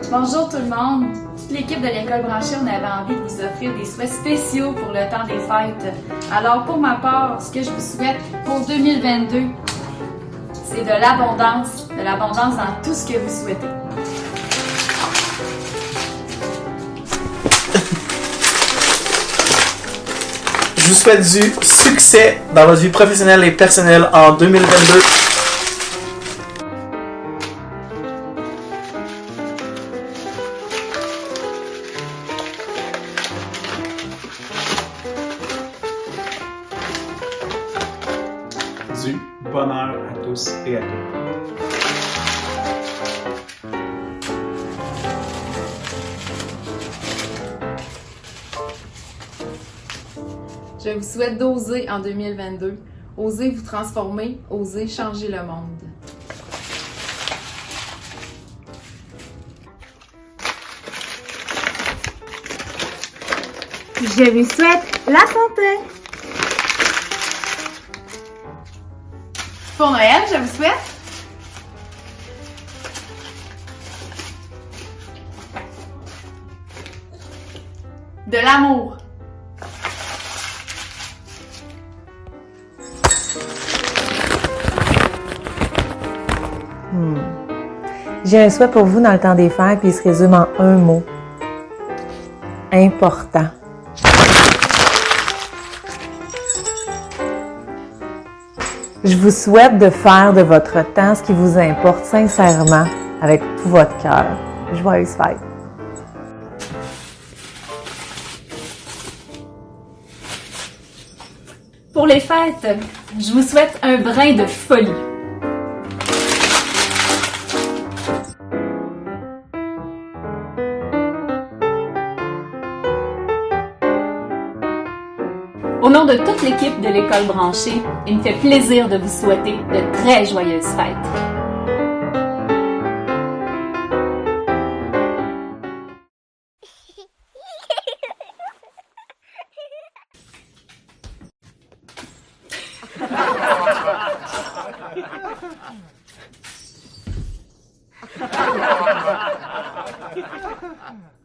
Bonjour tout le monde. Toute l'équipe de l'école branchée, on avait envie de vous offrir des souhaits spéciaux pour le temps des fêtes. Alors pour ma part, ce que je vous souhaite pour 2022, c'est de l'abondance, de l'abondance dans tout ce que vous souhaitez. Je vous souhaite du succès dans votre vie professionnelle et personnelle en 2022. Du bonheur à tous et à toutes. Je vous souhaite d'oser en 2022. Osez vous transformer, osez changer le monde. Je vous souhaite la santé. Pour Noël, je vous souhaite de l'amour. J'ai un souhait pour vous dans le temps des fêtes, puis il se résume en un mot. Important. Je vous souhaite de faire de votre temps ce qui vous importe sincèrement, avec tout votre cœur. Joyeuse fête. Pour les fêtes, je vous souhaite un brin de folie. Au nom de toute l'équipe de l'école branchée, il me fait plaisir de vous souhaiter de très joyeuses fêtes.